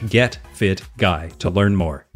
getfitguy to learn more.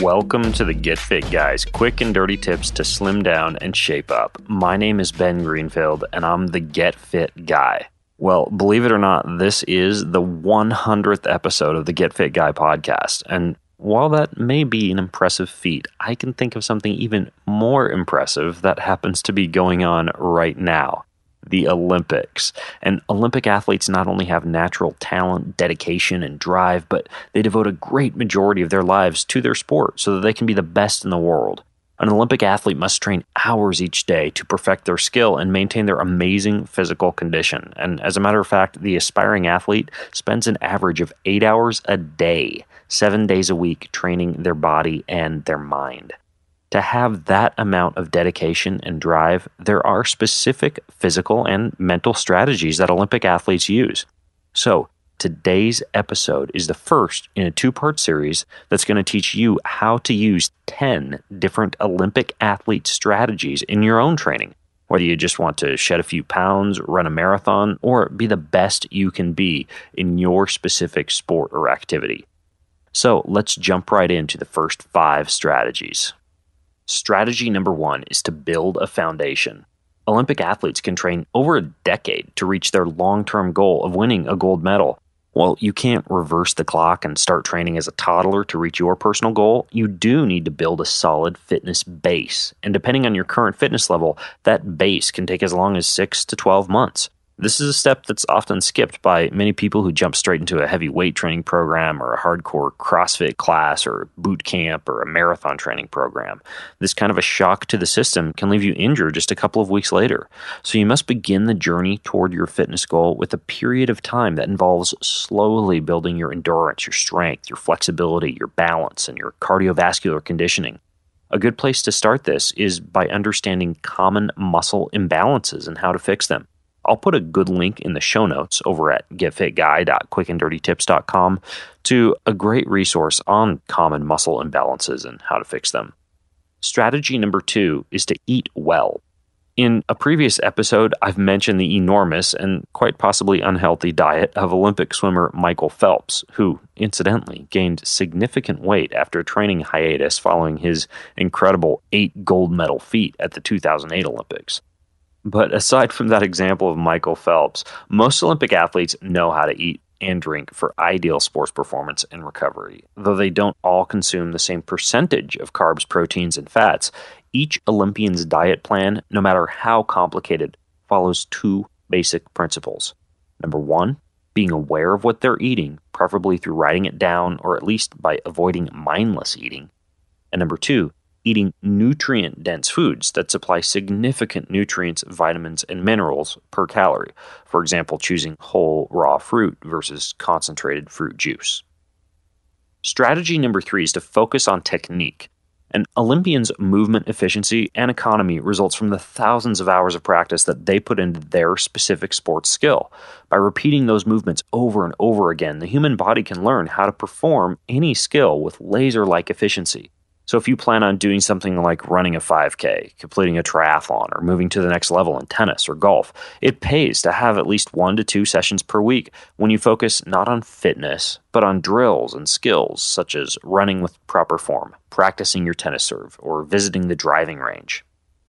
Welcome to the Get Fit Guys, quick and dirty tips to slim down and shape up. My name is Ben Greenfield, and I'm the Get Fit Guy. Well, believe it or not, this is the 100th episode of the Get Fit Guy podcast. And while that may be an impressive feat, I can think of something even more impressive that happens to be going on right now the Olympics. And Olympic athletes not only have natural talent, dedication, and drive, but they devote a great majority of their lives to their sport so that they can be the best in the world. An Olympic athlete must train hours each day to perfect their skill and maintain their amazing physical condition. And as a matter of fact, the aspiring athlete spends an average of eight hours a day, seven days a week, training their body and their mind to have that amount of dedication and drive, there are specific physical and mental strategies that Olympic athletes use. So, today's episode is the first in a two part series that's going to teach you how to use 10 different Olympic athlete strategies in your own training. Whether you just want to shed a few pounds, run a marathon, or be the best you can be in your specific sport or activity. So let's jump right into the first five strategies. Strategy number one is to build a foundation. Olympic athletes can train over a decade to reach their long term goal of winning a gold medal. While you can't reverse the clock and start training as a toddler to reach your personal goal, you do need to build a solid fitness base. And depending on your current fitness level, that base can take as long as 6 to 12 months. This is a step that's often skipped by many people who jump straight into a heavy weight training program or a hardcore CrossFit class or boot camp or a marathon training program. This kind of a shock to the system can leave you injured just a couple of weeks later. So you must begin the journey toward your fitness goal with a period of time that involves slowly building your endurance, your strength, your flexibility, your balance, and your cardiovascular conditioning. A good place to start this is by understanding common muscle imbalances and how to fix them. I'll put a good link in the show notes over at getfitguy.quickanddirtytips.com to a great resource on common muscle imbalances and how to fix them. Strategy number two is to eat well. In a previous episode, I've mentioned the enormous and quite possibly unhealthy diet of Olympic swimmer Michael Phelps, who, incidentally, gained significant weight after a training hiatus following his incredible eight gold medal feat at the 2008 Olympics. But aside from that example of Michael Phelps, most Olympic athletes know how to eat and drink for ideal sports performance and recovery. Though they don't all consume the same percentage of carbs, proteins, and fats, each Olympian's diet plan, no matter how complicated, follows two basic principles. Number one, being aware of what they're eating, preferably through writing it down or at least by avoiding mindless eating. And number two, eating nutrient dense foods that supply significant nutrients, vitamins, and minerals per calorie. For example, choosing whole raw fruit versus concentrated fruit juice. Strategy number three is to focus on technique. An Olympian's movement efficiency and economy results from the thousands of hours of practice that they put into their specific sports skill. By repeating those movements over and over again, the human body can learn how to perform any skill with laser like efficiency. So if you plan on doing something like running a 5K, completing a triathlon, or moving to the next level in tennis or golf, it pays to have at least one to two sessions per week when you focus not on fitness, but on drills and skills such as running with proper form, practicing your tennis serve, or visiting the driving range.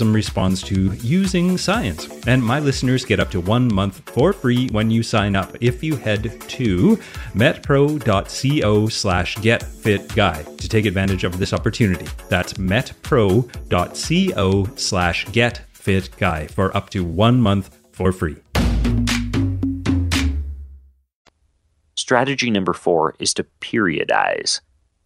responds to using science. And my listeners get up to one month for free when you sign up if you head to metpro.co slash getfitguy to take advantage of this opportunity. That's metpro.co slash getfitguy for up to one month for free. Strategy number four is to periodize.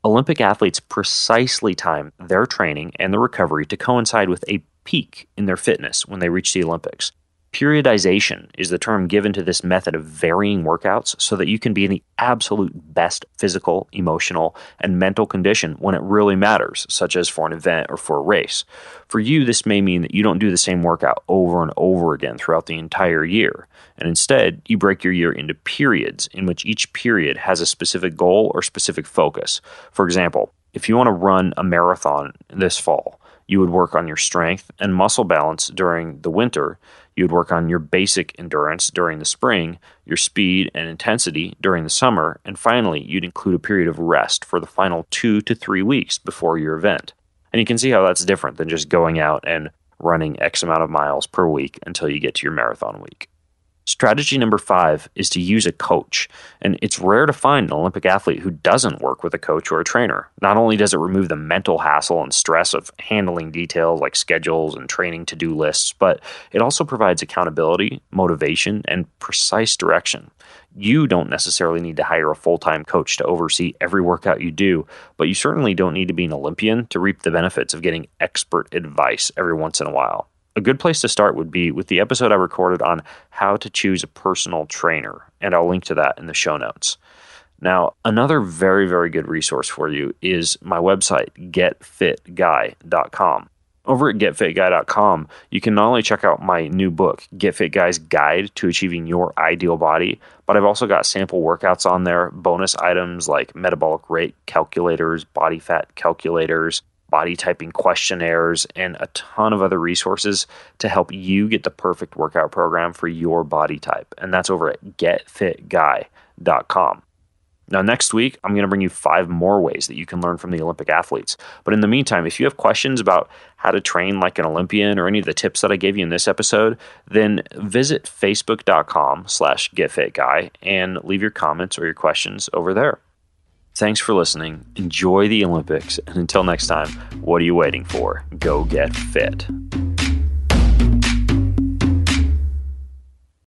Olympic athletes precisely time their training and the recovery to coincide with a peak in their fitness when they reach the Olympics. Periodization is the term given to this method of varying workouts so that you can be in the absolute best physical, emotional, and mental condition when it really matters, such as for an event or for a race. For you, this may mean that you don't do the same workout over and over again throughout the entire year, and instead, you break your year into periods in which each period has a specific goal or specific focus. For example, if you want to run a marathon this fall, you would work on your strength and muscle balance during the winter you would work on your basic endurance during the spring, your speed and intensity during the summer, and finally, you'd include a period of rest for the final two to three weeks before your event. And you can see how that's different than just going out and running X amount of miles per week until you get to your marathon week. Strategy number five is to use a coach. And it's rare to find an Olympic athlete who doesn't work with a coach or a trainer. Not only does it remove the mental hassle and stress of handling details like schedules and training to do lists, but it also provides accountability, motivation, and precise direction. You don't necessarily need to hire a full time coach to oversee every workout you do, but you certainly don't need to be an Olympian to reap the benefits of getting expert advice every once in a while a good place to start would be with the episode I recorded on how to choose a personal trainer, and I'll link to that in the show notes. Now, another very, very good resource for you is my website, getfitguy.com. Over at getfitguy.com, you can not only check out my new book, Get Fit Guy's Guide to Achieving Your Ideal Body, but I've also got sample workouts on there, bonus items like metabolic rate calculators, body fat calculators, body typing questionnaires, and a ton of other resources to help you get the perfect workout program for your body type. And that's over at getfitguy.com. Now, next week, I'm going to bring you five more ways that you can learn from the Olympic athletes. But in the meantime, if you have questions about how to train like an Olympian or any of the tips that I gave you in this episode, then visit facebook.com slash getfitguy and leave your comments or your questions over there. Thanks for listening. Enjoy the Olympics. And until next time, what are you waiting for? Go get fit.